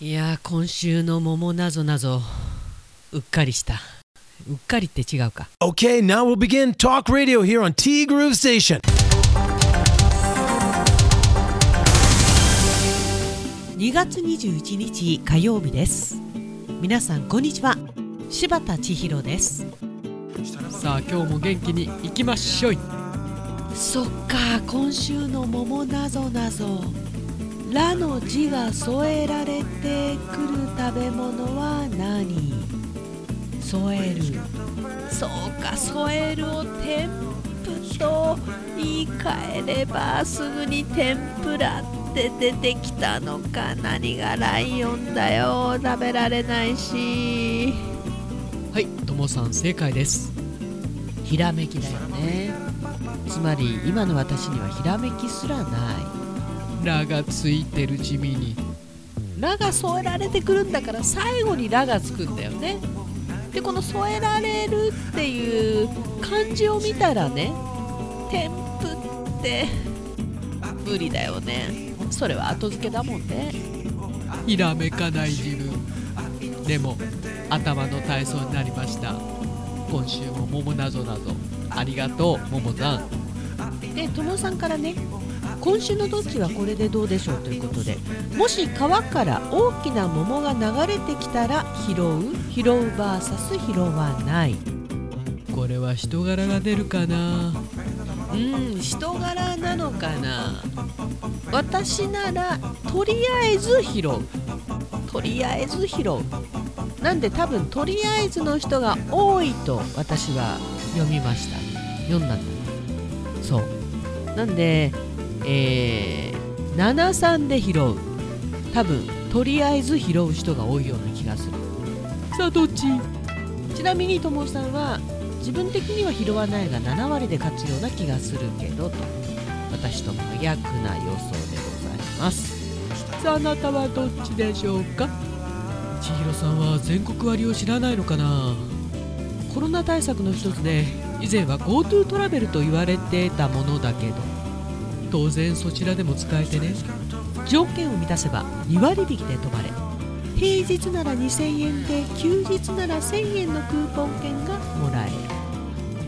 いやー今週の桃なぞなぞうっかりした。うっかりって違うか。Okay, now we'll begin Talk Radio here on T Groove Station. 2月21日火曜日です。皆さんこんにちは。柴田千尋です。さあ今日も元気に行きましょい。そっか今週の桃なぞなぞ「ら」の字が添えられてくる食べ物は何？添える。そうか添えるを天ぷと言い換えればすぐに天ぷらって出てきたのか。何がライオンだよ。食べられないし。はいともさん正解です。ひらめきだよね。つまり今の私にはひらめきすらない。ラがついてる地味に。ラが添えられてくるんだから最後にラがつくんだよね。でこの添えられるっていう漢字を見たらね添付って無理だよね。それは後付けだもんね。ひらめかない自分。でも頭の体操になりました。今週も桃なぞなぞ。ありがとう桃さん。でともさんからね今週のどっちはこれでどうでしょうということでもし川から大きな桃が流れてきたら拾う拾う VS 拾わない。これは人柄が出るかな？うん人柄なのかな？私ならとりあえず拾う。とりあえず拾う。なんで多分とりあえずの人が多いと私は読みました。読んだんだそう。なんでえー、73で拾う。多分とりあえず拾う人が多いような気がする。さあどっち？ちなみにともさんは自分的には拾わないが7割で勝つような気がするけどと。私と真逆な予想でございます。さああなたはどっちでしょうか？千尋さんは全国割を知らないのかな？コロナ対策の一つで以前は GoTo トラベルと言われてたものだけど。当然そちらでも使えてね。条件を満たせば2割引きで泊まれ。平日なら2000円で休日なら1000円のクーポン券がもらえる。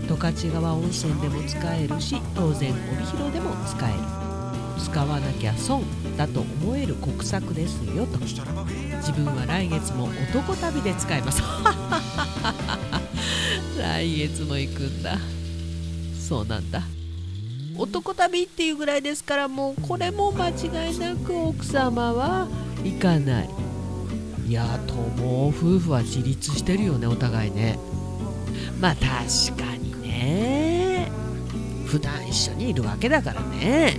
十勝川温泉でも使えるし当然帯広でも使える。使わなきゃ損だと思える国策ですよと。自分は来月も男旅で使います。来月も行くんだ。そうなんだ。男旅っていうぐらいですからもうこれも間違いなく奥様は行かない。いやとも夫婦は自立してるよねお互いね。まあ確かにね。普段一緒にいるわけだからね。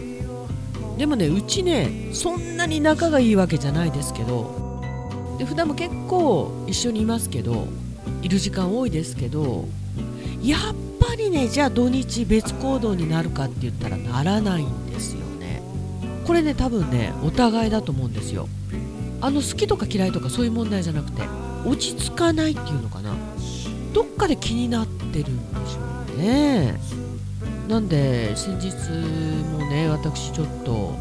でもねうちねそんなに仲がいいわけじゃないですけど。で普段も結構一緒にいますけどいる時間多いですけどやっぱりねじゃあ土日別行動になるかって言ったらならないんですよね。これね多分ねお互いだと思うんですよ。あの好きとか嫌いとかそういう問題じゃなくて落ち着かないっていうのかな。どっかで気になってるんでしょうね。なんで先日もね私ちょっと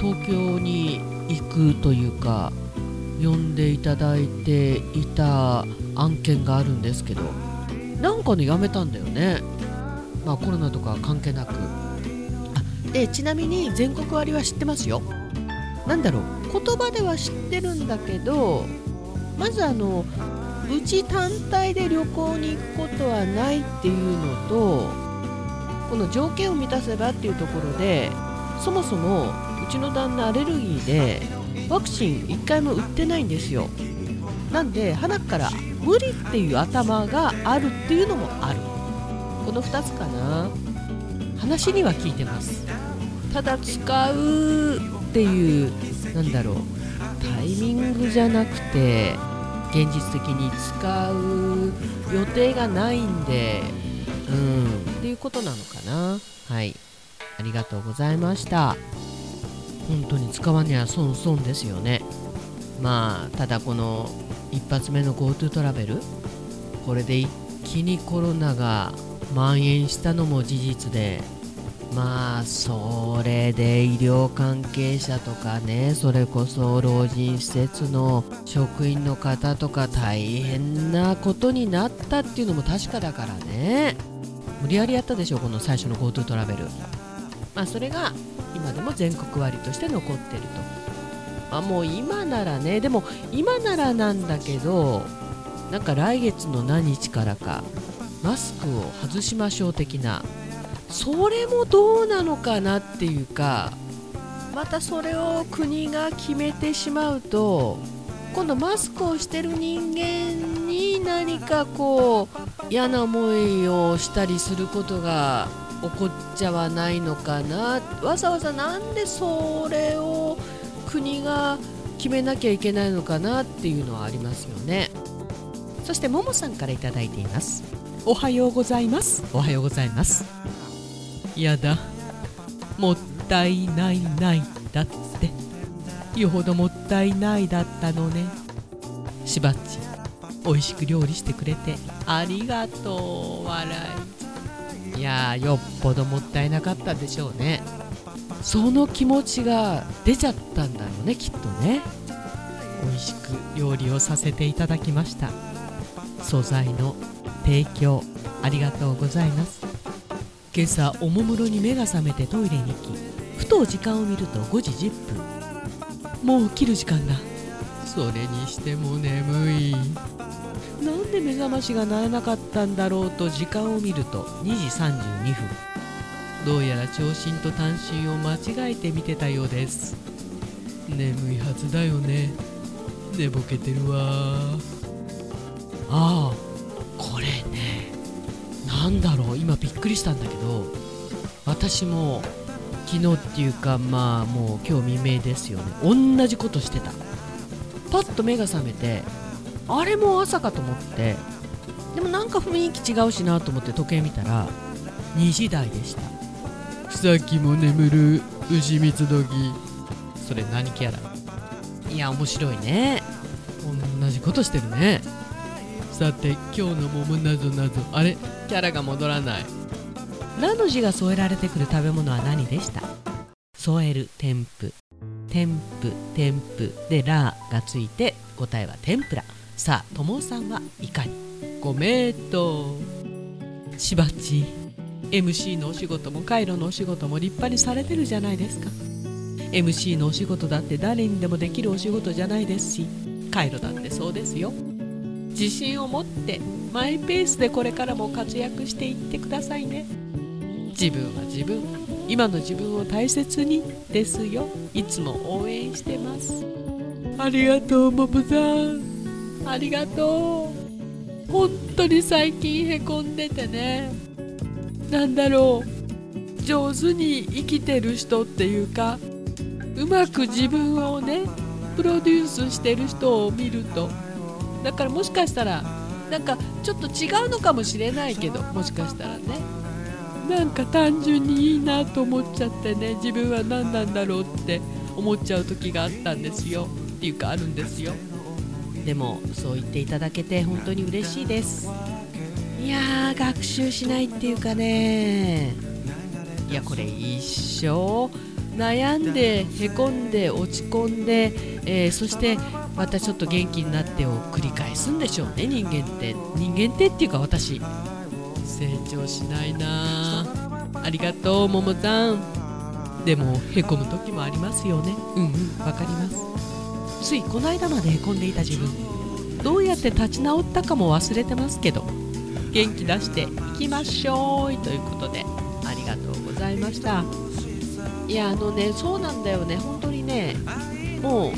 東京に行くというか呼んでいただいていた案件があるんですけどなんかねやめたんだよね。まあコロナとか関係なく。あでちなみに全国割は知ってますよ。なんだろう。言葉では知ってるんだけどまずあのうち単体で旅行に行くことはないっていうのとこの条件を満たせばっていうところでそもそもうちの旦那アレルギーでワクチン1回も打ってないんですよ。なんで鼻から無理っていう頭があるっていうのもある。この2つかな。話には聞いてます。ただ使うっていうなんだろう。タイミングじゃなくて現実的に使う予定がないんでうんっていうことなのかな。はい。ありがとうございました。本当に使わには損損ですよね。まあただこの一発目の GoTo トラベル。これで一気にコロナが蔓延したのも事実で。まあそれで医療関係者とかねそれこそ老人施設の職員の方とか大変なことになったっていうのも確かだからね。無理やりやったでしょこの最初の GoTo トラベル。まあそれが今でも全国割として残ってると。あもう今ならねでも今ならなんだけどなんか来月の何日からかマスクを外しましょう的な。それもどうなのかなっていうかまたそれを国が決めてしまうと今度マスクをしてる人間に何かこう嫌な思いをしたりすることが起こっちゃわないのかな。わざわざなんでそれを国が決めなきゃいけないのかなっていうのはありますよね。そしてももさんから頂いています。おはようございます。おはようございます。やだ。もったいないないだって。よほどもったいないだったのね。しばっち美味しく料理してくれて。ありがとう。笑い。いやよっぽどもったいなかったでしょうねその気持ちが出ちゃったんだろうねきっとね。美味しく料理をさせていただきました。素材の提供ありがとうございます。今朝おもむろに目が覚めてトイレに行きふと時間を見ると5時10分。もう起きる時間だ。それにしても眠い。なんで目覚ましが鳴らなかったんだろうと時間を見ると2時32分どうやら長身と短身を間違えて見てたようです。眠いはずだよね。寝ぼけてるわ。ああこれね。なんだろう。今びっくりしたんだけど私も昨日っていうかまあもう今日未明ですよね。同じことしてた。パッと目が覚めてあれも朝かと思って。でもなんか雰囲気違うしなと思って時計見たら2時台でした。さっきも眠る牛蜜時。それ何キャラ？いや面白いね。同じことしてるね。さて今日の桃なぞなぞ。あれ？キャラが戻らない「ラ」の字が添えられてくる食べ物は何でした？添える添付。添付添付。で「ラ」がついて答えは天ぷら。さあともさんはいかにご名答。しばっち MC のお仕事もカイロのお仕事も立派にされてるじゃないですか。MC のお仕事だって誰にでもできるお仕事じゃないですしカイロだってそうですよ。自信を持ってマイペースでこれからも活躍していってくださいね。自分は自分今の自分を大切にですよ。いつも応援してます。ありがとうモブさん。ありがとう。本当に最近へこんでてね。なんだろう。上手に生きてる人っていうかうまく自分をねプロデュースしてる人を見ると。だからもしかしたらなんかちょっと違うのかもしれないけどもしかしたらね。なんか単純にいいなと思っちゃってね自分は何なんだろうって思っちゃう時があったんですよ。っていうかあるんですよ。でもそう言っていただけて本当に嬉しいです。いやー学習しないっていうかね。いやこれ一生悩んでへこんで落ち込んで、えー、そしてまたちょっと元気になってを繰り返すんでしょうね人間って。人間ってっていうか私。成長しないな。ありがとうももさん。でもへこむ時もありますよね。うんうん。わかります。ついこの間までへこんでいた自分。どうやって立ち直ったかも忘れてますけど元気出していきましょう。ということでありがとうございました。いやあのねそうなんだよね。本当にねもう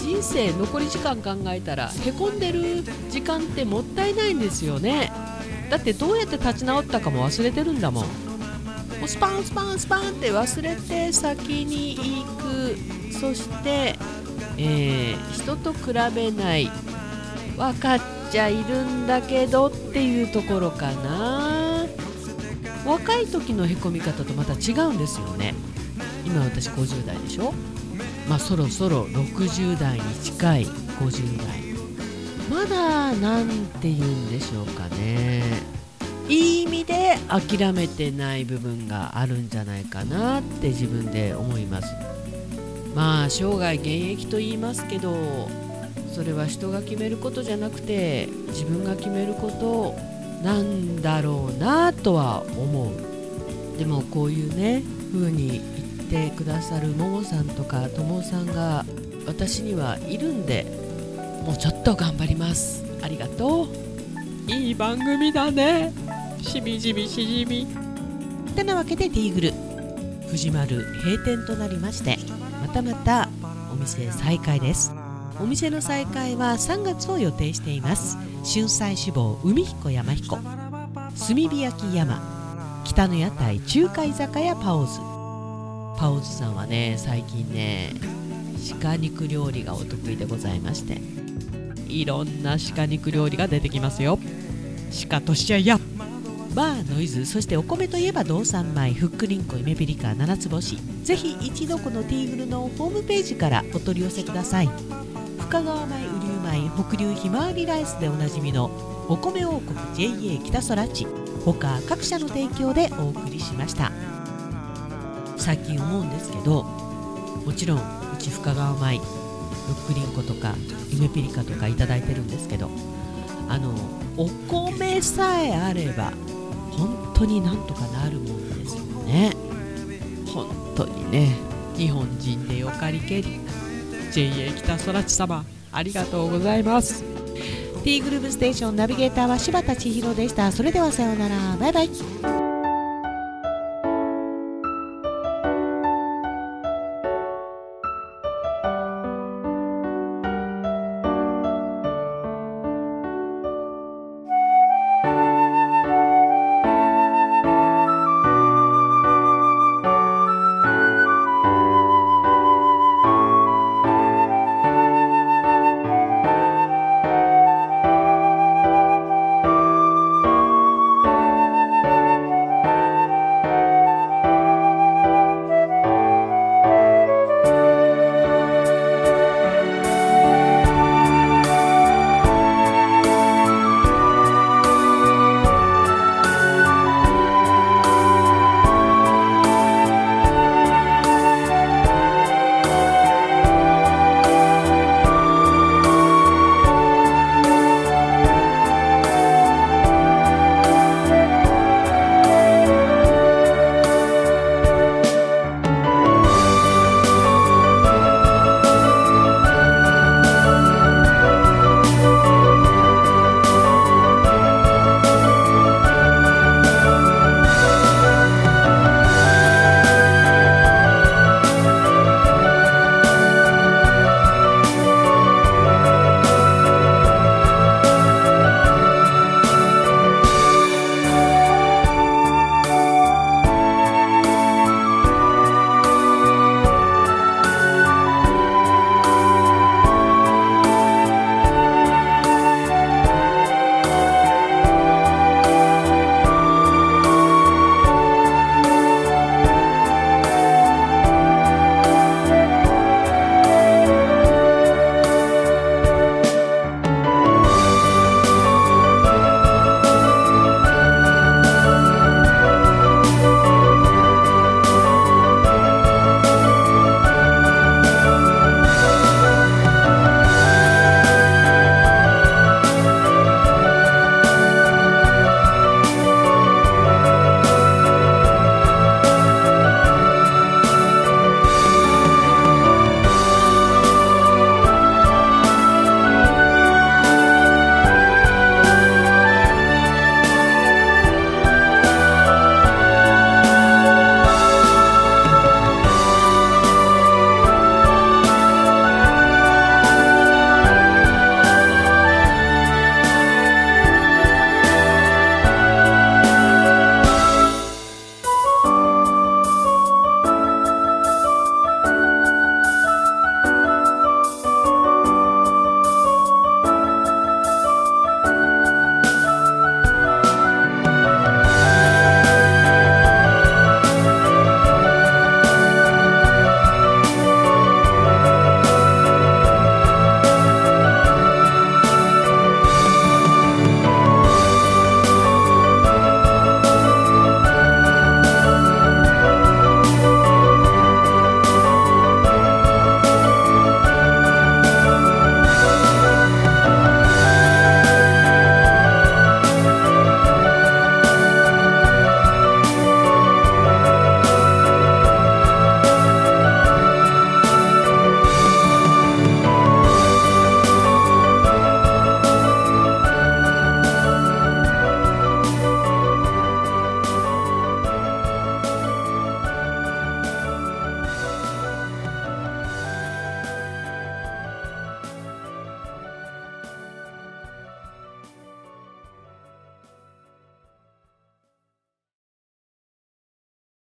人生残り時間考えたらへこんでる時間ってもったいないんですよね。だってどうやって立ち直ったかも忘れてるんだもん。もうスパンスパンスパンって忘れて先に行く。そして、えー、人と比べない。分かっちゃいるんだけどっていうところかな。若い時のへこみ方とまた違うんですよね。今私50代でしょ。まあそろそろ60代に近い50代。まだ何て言うんでしょうかね。いい意味で諦めてない部分があるんじゃないかなって自分で思います。まあ生涯現役と言いますけどそれは人が決めることじゃなくて自分が決めることなんだろうなとは思う。でもこういうね風に言ってくださるももさんとかともさんが私にはいるんでもうちょっと頑張ります。ありがとう。いい番組だね。しみじみしじみ。てなわけでティーグル。藤丸閉店となりましてまたまたお店再開ですお店の再開は3月を予定しています。春菜志望海彦山彦炭火焼き山北の屋台中華居酒屋パオズ。パオズさんはね最近ね鹿肉料理がお得意でございましていろんな鹿肉料理が出てきますよ。鹿としちゃや。バーノイズそしてお米といえば道産米ふっくりんこイメピリカ七つ星。ぜひ一度このティーグルのホームページからお取り寄せください。深川米雨竜米北流ひまわりライスでおなじみのお米王国 JA 北空地他各社の提供でお送りしました。最近思うんですけどもちろんうち深川米ふっくりんことかゆめピリカとか頂いてるんですけどあのお米さえあれば本当になんとかなるもんですよね。本当にね日本人でよかりけり JA 北空知様ありがとうございます。T グループステーションナビゲーターは柴田千尋でした。それではさようなら。バイバイ。